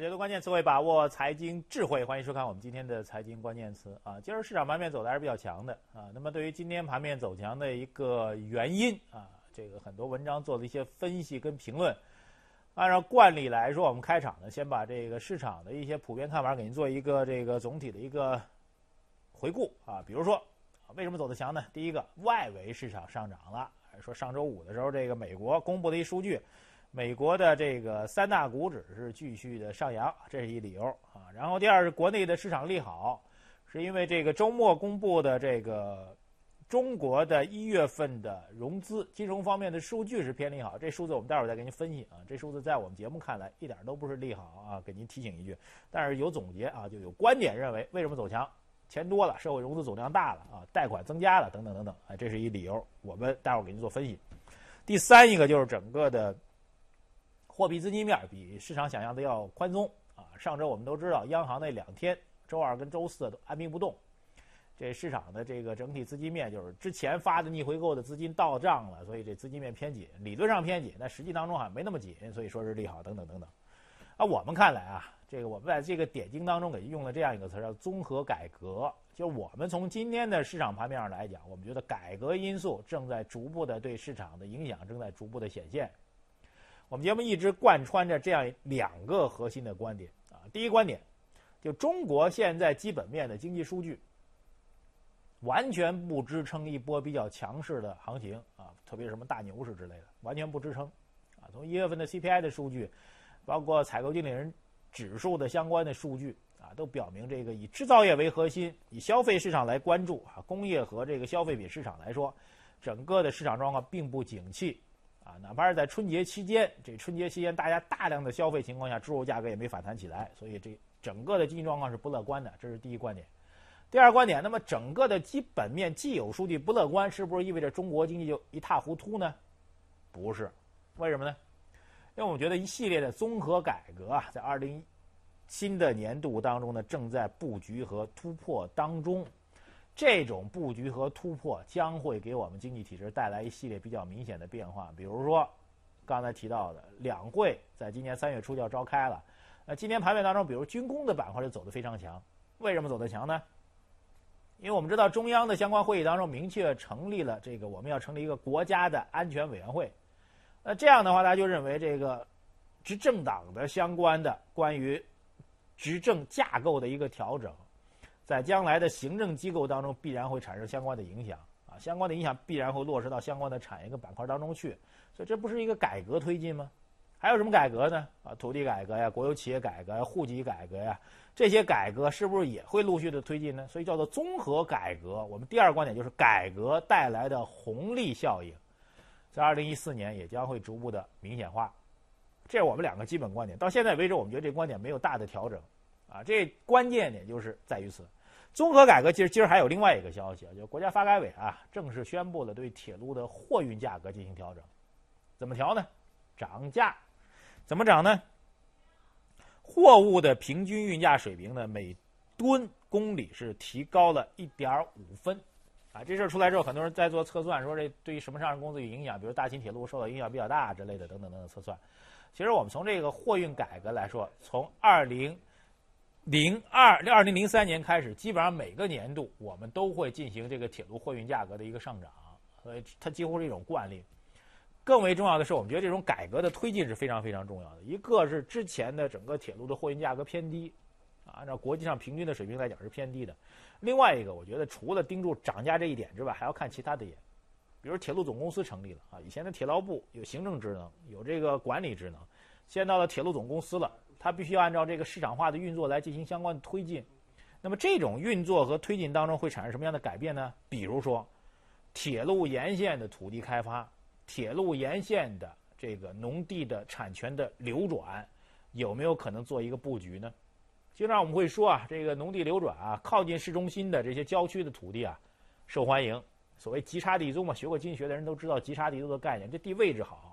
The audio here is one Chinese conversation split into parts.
解读关键词汇，把握财经智慧。欢迎收看我们今天的财经关键词啊。今儿市场盘面走的还是比较强的啊。那么对于今天盘面走强的一个原因啊，这个很多文章做了一些分析跟评论。按照惯例来说，我们开场呢，先把这个市场的一些普遍看法给您做一个这个总体的一个回顾啊。比如说，为什么走得强呢？第一个，外围市场上涨了。说上周五的时候，这个美国公布的一数据。美国的这个三大股指是继续的上扬，这是一理由啊。然后第二是国内的市场利好，是因为这个周末公布的这个中国的一月份的融资金融方面的数据是偏利好。这数字我们待会儿再给您分析啊。这数字在我们节目看来一点都不是利好啊，给您提醒一句。但是有总结啊，就有观点认为为什么走强？钱多了，社会融资总量大了啊，贷款增加了等等等等，哎，这是一理由。我们待会儿给您做分析。第三一个就是整个的。货币资金面比市场想象的要宽松啊！上周我们都知道，央行那两天，周二跟周四都按兵不动，这市场的这个整体资金面就是之前发的逆回购的资金到账了，所以这资金面偏紧，理论上偏紧，但实际当中好像没那么紧，所以说是利好等等等等。啊，我们看来啊，这个我们在这个点睛当中给用了这样一个词叫综合改革，就我们从今天的市场盘面上来讲，我们觉得改革因素正在逐步的对市场的影响正在逐步的显现。我们节目一直贯穿着这样两个核心的观点啊。第一观点，就中国现在基本面的经济数据完全不支撑一波比较强势的行情啊，特别是什么大牛市之类的，完全不支撑啊。从一月份的 CPI 的数据，包括采购经理人指数的相关的数据啊，都表明这个以制造业为核心、以消费市场来关注啊，工业和这个消费品市场来说，整个的市场状况并不景气。啊，哪怕是在春节期间，这春节期间大家大量的消费情况下，猪肉价格也没反弹起来，所以这整个的经济状况是不乐观的，这是第一观点。第二观点，那么整个的基本面既有数据不乐观，是不是意味着中国经济就一塌糊涂呢？不是，为什么呢？因为我们觉得一系列的综合改革啊，在二零新的年度当中呢，正在布局和突破当中。这种布局和突破将会给我们经济体制带来一系列比较明显的变化。比如说，刚才提到的两会在今年三月初就要召开了。那今天盘面当中，比如军工的板块就走得非常强。为什么走得强呢？因为我们知道中央的相关会议当中明确成立了这个我们要成立一个国家的安全委员会。那这样的话，大家就认为这个执政党的相关的关于执政架构的一个调整。在将来的行政机构当中，必然会产生相关的影响啊，相关的影响必然会落实到相关的产业跟板块当中去，所以这不是一个改革推进吗？还有什么改革呢？啊，土地改革呀，国有企业改革呀，户籍改革呀，这些改革是不是也会陆续的推进呢？所以叫做综合改革。我们第二观点就是改革带来的红利效应，在二零一四年也将会逐步的明显化，这是我们两个基本观点。到现在为止，我们觉得这观点没有大的调整，啊，这关键点就是在于此。综合改革，其实今儿还有另外一个消息啊，就国家发改委啊正式宣布了对铁路的货运价格进行调整，怎么调呢？涨价，怎么涨呢？货物的平均运价水平呢，每吨公里是提高了一点五分，啊，这事儿出来之后，很多人在做测算，说这对于什么上市公司有影响，比如大秦铁路受到影响比较大之类的，等等等等测算。其实我们从这个货运改革来说，从二零。零二二零零三年开始，基本上每个年度我们都会进行这个铁路货运价格的一个上涨，所以它几乎是一种惯例。更为重要的是，我们觉得这种改革的推进是非常非常重要的。一个是之前的整个铁路的货运价格偏低，啊，按照国际上平均的水平来讲是偏低的。另外一个，我觉得除了盯住涨价这一点之外，还要看其他的点，比如铁路总公司成立了啊，以前的铁道部有行政职能，有这个管理职能，现在到了铁路总公司了。它必须要按照这个市场化的运作来进行相关的推进，那么这种运作和推进当中会产生什么样的改变呢？比如说，铁路沿线的土地开发，铁路沿线的这个农地的产权的流转，有没有可能做一个布局呢？经常我们会说啊，这个农地流转啊，靠近市中心的这些郊区的土地啊，受欢迎。所谓极差地租嘛，学过经济学的人都知道极差地租的概念，这地位置好。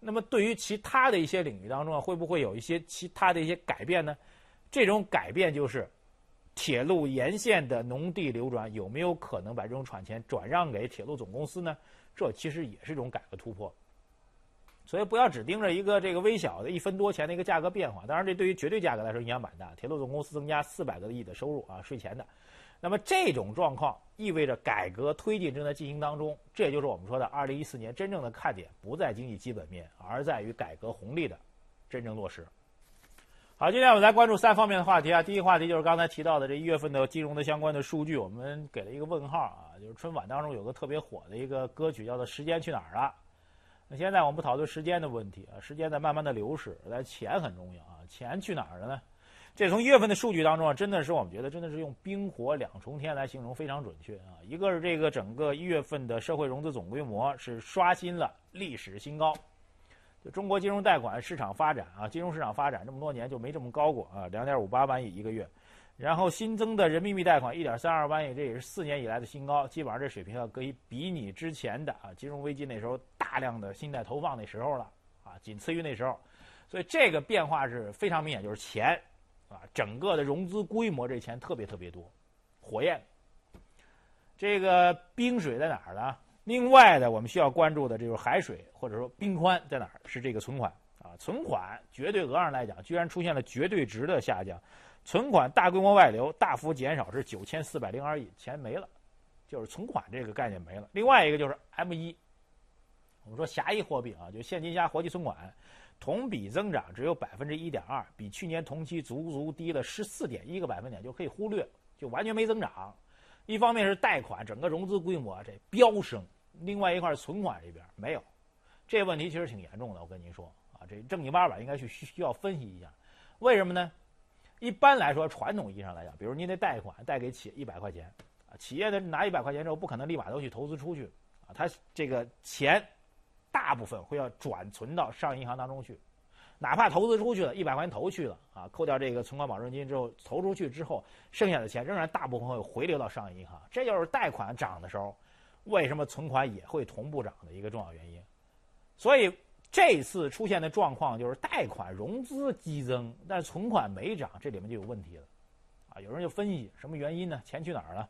那么，对于其他的一些领域当中啊，会不会有一些其他的一些改变呢？这种改变就是，铁路沿线的农地流转有没有可能把这种产权转让给铁路总公司呢？这其实也是一种改革突破。所以不要只盯着一个这个微小的一分多钱的一个价格变化。当然，这对于绝对价格来说影响蛮大。铁路总公司增加四百个亿的收入啊，税前的。那么这种状况意味着改革推进正在进行当中。这也就是我们说的，二零一四年真正的看点不在经济基本面，而在于改革红利的真正落实。好，今天我们来关注三方面的话题啊。第一个话题就是刚才提到的这一月份的金融的相关的数据，我们给了一个问号啊，就是春晚当中有个特别火的一个歌曲叫做《时间去哪儿了》。那现在我们不讨论时间的问题啊，时间在慢慢的流逝，但钱很重要啊，钱去哪儿了呢？这从一月份的数据当中啊，真的是我们觉得真的是用冰火两重天来形容非常准确啊。一个是这个整个一月份的社会融资总规模是刷新了历史新高，就中国金融贷款市场发展啊，金融市场发展这么多年就没这么高过啊，两点五八万亿一个月。然后新增的人民币贷款一点三二万亿，这也是四年以来的新高，基本上这水平要可以比拟之前的啊金融危机那时候大量的信贷投放那时候了啊，仅次于那时候，所以这个变化是非常明显，就是钱啊整个的融资规模这钱特别特别多，火焰。这个冰水在哪儿呢？另外的我们需要关注的，这就是海水或者说冰宽在哪儿？是这个存款啊，存款绝对额上来讲，居然出现了绝对值的下降。存款大规模外流大幅减少是九千四百零二亿，钱没了，就是存款这个概念没了。另外一个就是 M 一，我们说狭义货币啊，就现金加活期存款，同比增长只有百分之一点二，比去年同期足足低了十四点一个百分点，就可以忽略，就完全没增长。一方面是贷款整个融资规模这飙升，另外一块存款这边没有，这问题其实挺严重的。我跟您说啊，这正经八百应该去需要分析一下，为什么呢？一般来说，传统意义上来讲，比如您的贷款贷给企业一百块钱，啊，企业的拿一百块钱之后，不可能立马都去投资出去，啊，他这个钱大部分会要转存到商业银行当中去，哪怕投资出去了，一百块钱投去了，啊，扣掉这个存款保证金之后，投出去之后，剩下的钱仍然大部分会回流到商业银行，这就是贷款涨的时候，为什么存款也会同步涨的一个重要原因，所以。这次出现的状况就是贷款融资激增，但存款没涨，这里面就有问题了，啊，有人就分析什么原因呢？钱去哪儿了？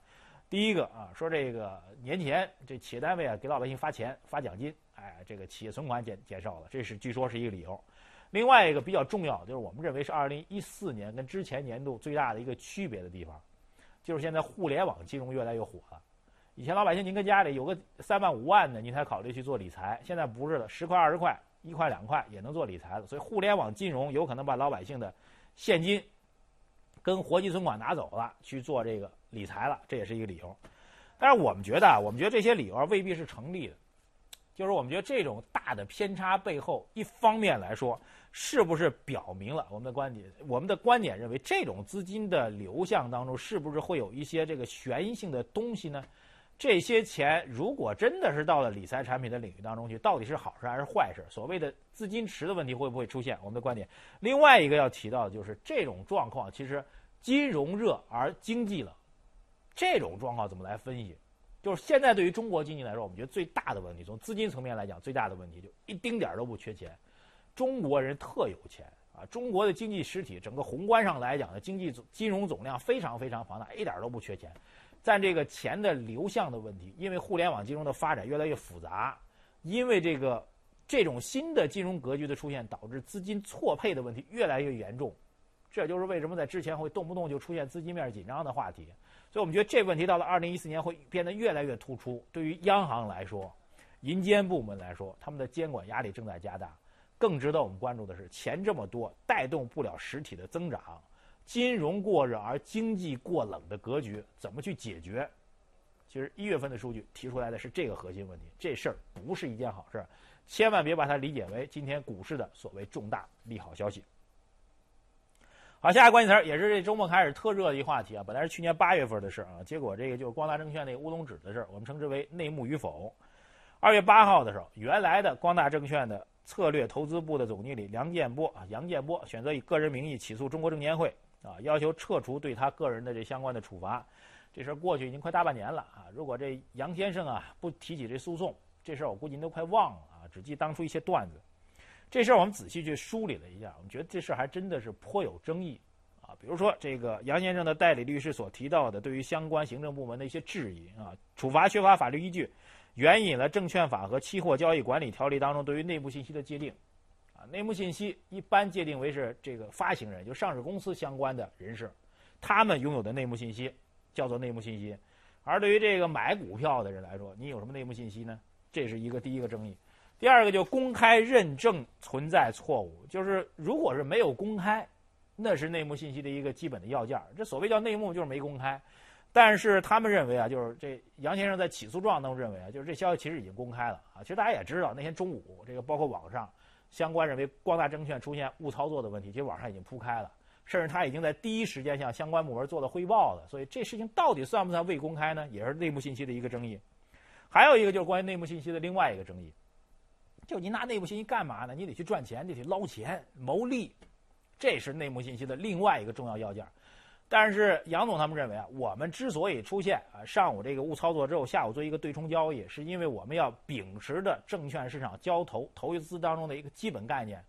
第一个啊，说这个年前这企业单位啊给老百姓发钱发奖金，哎，这个企业存款减减少了，这是据说是一个理由。另外一个比较重要，就是我们认为是二零一四年跟之前年度最大的一个区别的地方，就是现在互联网金融越来越火了。以前老百姓您跟家里有个三万五万的，您才考虑去做理财，现在不是了，十块二十块。一块两块也能做理财了，所以互联网金融有可能把老百姓的现金跟活期存款拿走了，去做这个理财了，这也是一个理由。但是我们觉得啊，我们觉得这些理由未必是成立的，就是我们觉得这种大的偏差背后，一方面来说，是不是表明了我们的观点？我们的观点认为，这种资金的流向当中，是不是会有一些这个悬疑性的东西呢？这些钱如果真的是到了理财产品的领域当中去，到底是好事还是坏事？所谓的资金池的问题会不会出现？我们的观点。另外一个要提到的就是这种状况，其实金融热而经济冷，这种状况怎么来分析？就是现在对于中国经济来说，我们觉得最大的问题，从资金层面来讲，最大的问题就一丁点儿都不缺钱，中国人特有钱啊！中国的经济实体整个宏观上来讲的经济总金融总量非常非常庞大，一点都不缺钱。但这个钱的流向的问题，因为互联网金融的发展越来越复杂，因为这个这种新的金融格局的出现，导致资金错配的问题越来越严重。这就是为什么在之前会动不动就出现资金面紧张的话题。所以我们觉得这问题到了二零一四年会变得越来越突出。对于央行来说，银监部门来说，他们的监管压力正在加大。更值得我们关注的是，钱这么多，带动不了实体的增长。金融过热而经济过冷的格局怎么去解决？其实一月份的数据提出来的是这个核心问题，这事儿不是一件好事，千万别把它理解为今天股市的所谓重大利好消息。好，下一个关键词儿也是这周末开始特热的一话题啊，本来是去年八月份的事儿啊，结果这个就是光大证券那个乌龙指的事儿，我们称之为内幕与否。二月八号的时候，原来的光大证券的策略投资部的总经理梁建波啊，杨建波选择以个人名义起诉中国证监会。啊，要求撤除对他个人的这相关的处罚，这事儿过去已经快大半年了啊！如果这杨先生啊不提起这诉讼，这事儿我估计您都快忘了啊，只记当初一些段子。这事儿我们仔细去梳理了一下，我们觉得这事儿还真的是颇有争议啊。比如说这个杨先生的代理律师所提到的对于相关行政部门的一些质疑啊，处罚缺乏法律依据，援引了证券法和期货交易管理条例当中对于内幕信息的界定。啊，内幕信息一般界定为是这个发行人，就上市公司相关的人士，他们拥有的内幕信息叫做内幕信息。而对于这个买股票的人来说，你有什么内幕信息呢？这是一个第一个争议。第二个就公开认证存在错误，就是如果是没有公开，那是内幕信息的一个基本的要件。这所谓叫内幕，就是没公开。但是他们认为啊，就是这杨先生在起诉状当中认为啊，就是这消息其实已经公开了啊。其实大家也知道，那天中午这个包括网上相关认为光大证券出现误操作的问题，其实网上已经铺开了，甚至他已经在第一时间向相关部门做了汇报了。所以这事情到底算不算未公开呢？也是内幕信息的一个争议。还有一个就是关于内幕信息的另外一个争议，就你拿内幕信息干嘛呢？你得去赚钱，得去捞钱牟利，这是内幕信息的另外一个重要要件。但是杨总他们认为啊，我们之所以出现啊上午这个误操作之后，下午做一个对冲交易，是因为我们要秉持着证券市场交投投资当中的一个基本概念，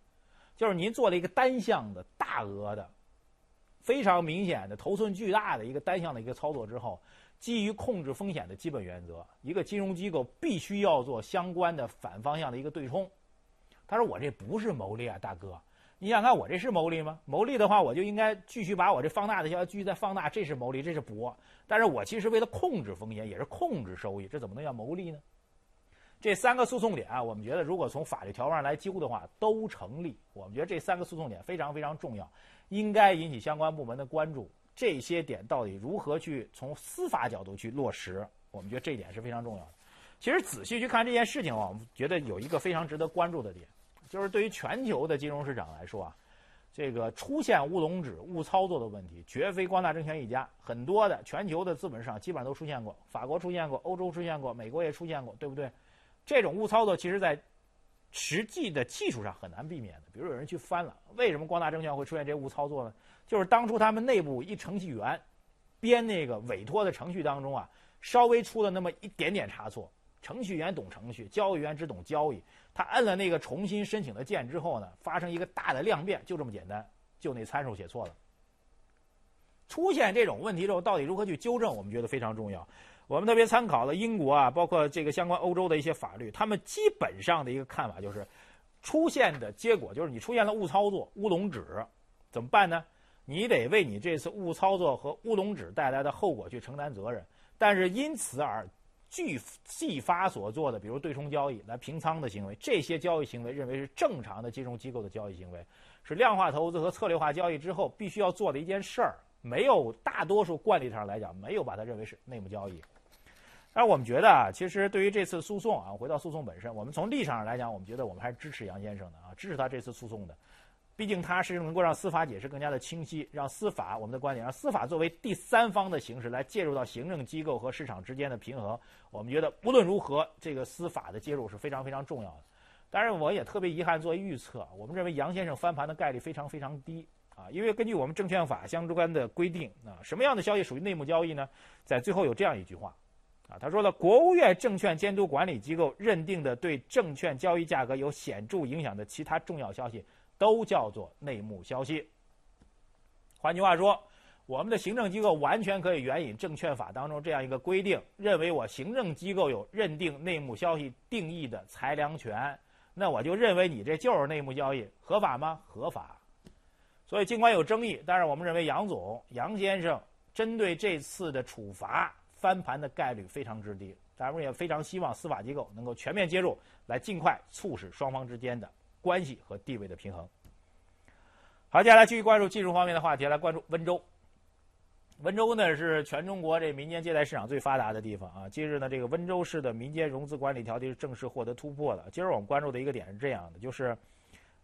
就是您做了一个单向的大额的、非常明显的头寸巨大的一个单向的一个操作之后，基于控制风险的基本原则，一个金融机构必须要做相关的反方向的一个对冲。他说：“我这不是牟利啊，大哥。”你想看我这是牟利吗？牟利的话，我就应该继续把我这放大的消息继续再放大，这是牟利，这是博。但是我其实为了控制风险，也是控制收益，这怎么能叫牟利呢？这三个诉讼点啊，我们觉得如果从法律条文上来揪的话，都成立。我们觉得这三个诉讼点非常非常重要，应该引起相关部门的关注。这些点到底如何去从司法角度去落实？我们觉得这一点是非常重要的。其实仔细去看这件事情啊，我们觉得有一个非常值得关注的点。就是对于全球的金融市场来说啊，这个出现乌龙指、误操作的问题，绝非光大证券一家，很多的全球的资本市场基本上都出现过，法国出现过，欧洲出现过，美国也出现过，对不对？这种误操作其实在实际的技术上很难避免的。比如有人去翻了，为什么光大证券会出现这误操作呢？就是当初他们内部一程序员编那个委托的程序当中啊，稍微出了那么一点点差错。程序员懂程序，交易员只懂交易。他摁了那个重新申请的键之后呢，发生一个大的量变，就这么简单，就那参数写错了。出现这种问题之后，到底如何去纠正？我们觉得非常重要。我们特别参考了英国啊，包括这个相关欧洲的一些法律，他们基本上的一个看法就是，出现的结果就是你出现了误操作、乌龙指，怎么办呢？你得为你这次误操作和乌龙指带来的后果去承担责任，但是因此而。据继发所做的，比如对冲交易来平仓的行为，这些交易行为认为是正常的金融机构的交易行为，是量化投资和策略化交易之后必须要做的一件事儿。没有大多数惯例上来讲，没有把它认为是内幕交易。但我们觉得啊，其实对于这次诉讼啊，回到诉讼本身，我们从立场上来讲，我们觉得我们还是支持杨先生的啊，支持他这次诉讼的。毕竟它是能够让司法解释更加的清晰，让司法我们的观点，让司法作为第三方的形式来介入到行政机构和市场之间的平衡。我们觉得无论如何，这个司法的介入是非常非常重要的。当然，我也特别遗憾做预测，我们认为杨先生翻盘的概率非常非常低啊，因为根据我们证券法相关的规定啊，什么样的消息属于内幕交易呢？在最后有这样一句话啊，他说了，国务院证券监督管理机构认定的对证券交易价格有显著影响的其他重要消息。都叫做内幕消息。换句话说，我们的行政机构完全可以援引证券法当中这样一个规定，认为我行政机构有认定内幕消息定义的裁量权，那我就认为你这就是内幕交易，合法吗？合法。所以尽管有争议，但是我们认为杨总杨先生针对这次的处罚翻盘的概率非常之低。咱们也非常希望司法机构能够全面介入，来尽快促使双方之间的。关系和地位的平衡。好，接下来继续关注技术方面的话题，来关注温州。温州呢是全中国这民间借贷市场最发达的地方啊。今日呢，这个温州市的民间融资管理条例正式获得突破了。今儿我们关注的一个点是这样的，就是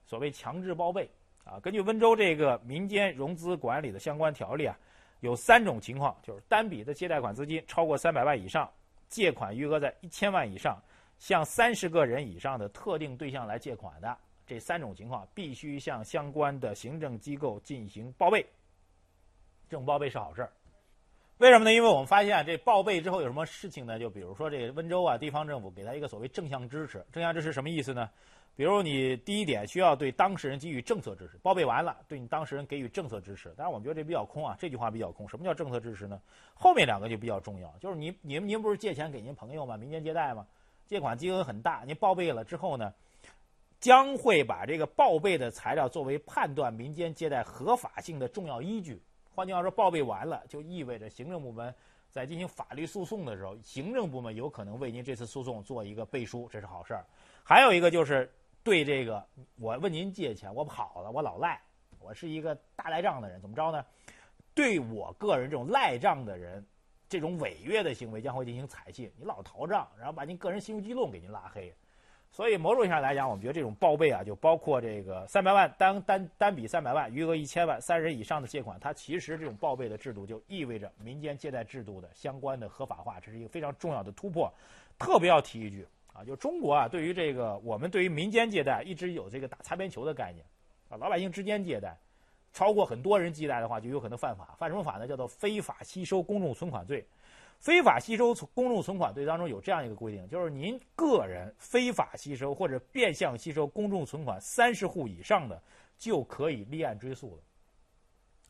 所谓强制报备啊。根据温州这个民间融资管理的相关条例啊，有三种情况，就是单笔的借贷款资金超过三百万以上，借款余额在一千万以上，向三十个人以上的特定对象来借款的。这三种情况必须向相关的行政机构进行报备，这种报备是好事儿。为什么呢？因为我们发现这报备之后有什么事情呢？就比如说这个温州啊，地方政府给他一个所谓正向支持。正向支持什么意思呢？比如你第一点需要对当事人给予政策支持，报备完了对你当事人给予政策支持。当然我们觉得这比较空啊，这句话比较空。什么叫政策支持呢？后面两个就比较重要，就是你你们您不是借钱给您朋友吗？民间借贷吗？借款金额很大，您报备了之后呢，将会把这个报备的材料作为判断民间借贷合法性的重要依据。换句话说，报备完了就意味着行政部门在进行法律诉讼的时候，行政部门有可能为您这次诉讼做一个背书，这是好事儿。还有一个就是对这个，我问您借钱，我跑了，我老赖，我是一个大赖账的人，怎么着呢？对我个人这种赖账的人，这种违约的行为将会进行采信。你老逃账，然后把您个人信用记录给您拉黑。所以某种意义上来讲，我们觉得这种报备啊，就包括这个三百万单单单笔三百万，余额一千万，三人以上的借款，它其实这种报备的制度就意味着民间借贷制度的相关的合法化，这是一个非常重要的突破。特别要提一句啊，就中国啊，对于这个我们对于民间借贷一直有这个打擦边球的概念啊，老百姓之间借贷。超过很多人借贷的话，就有可能犯法。犯什么法呢？叫做非法吸收公众存款罪。非法吸收公众存款罪当中有这样一个规定，就是您个人非法吸收或者变相吸收公众存款三十户以上的，就可以立案追诉了。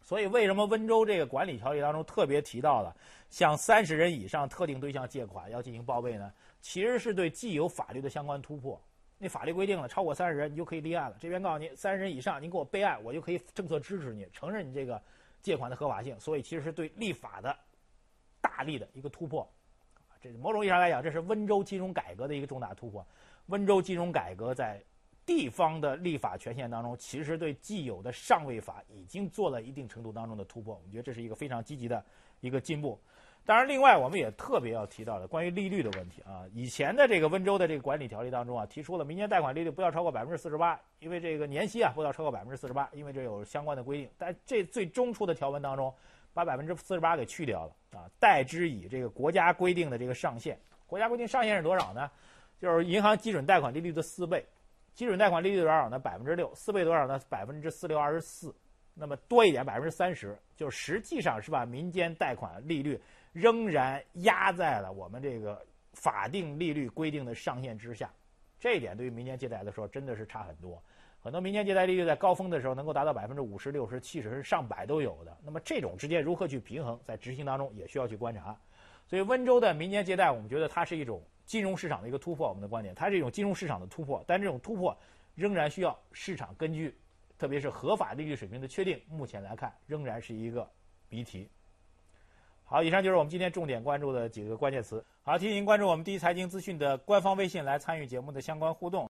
所以，为什么温州这个管理条例当中特别提到了向三十人以上特定对象借款要进行报备呢？其实是对既有法律的相关突破。那法律规定了，超过三十人你就可以立案了。这边告诉你，三十人以上，您给我备案，我就可以政策支持你，承认你这个借款的合法性。所以，其实是对立法的大力的一个突破。这是某种意义上来讲，这是温州金融改革的一个重大突破。温州金融改革在地方的立法权限当中，其实对既有的上位法已经做了一定程度当中的突破。我们觉得这是一个非常积极的一个进步。当然，另外我们也特别要提到的关于利率的问题啊，以前的这个温州的这个管理条例当中啊，提出了民间贷款利率不要超过百分之四十八，因为这个年息啊不要超过百分之四十八，因为这有相关的规定。但这最终出的条文当中，把百分之四十八给去掉了啊，代之以这个国家规定的这个上限。国家规定上限是多少呢？就是银行基准贷款利率的四倍，基准贷款利率多少呢？百分之六，四倍多少呢？百分之四六二十四，那么多一点百分之三十，就实际上是把民间贷款利率。仍然压在了我们这个法定利率规定的上限之下，这一点对于民间借贷来说真的是差很多。很多民间借贷利率在高峰的时候能够达到百分之五十、六十、七十甚至上百都有的。那么这种之间如何去平衡，在执行当中也需要去观察。所以温州的民间借贷，我们觉得它是一种金融市场的一个突破。我们的观点，它是一种金融市场的突破，但这种突破仍然需要市场根据，特别是合法利率水平的确定。目前来看，仍然是一个谜题。好，以上就是我们今天重点关注的几个关键词。好，提醒您关注我们第一财经资讯的官方微信，来参与节目的相关互动。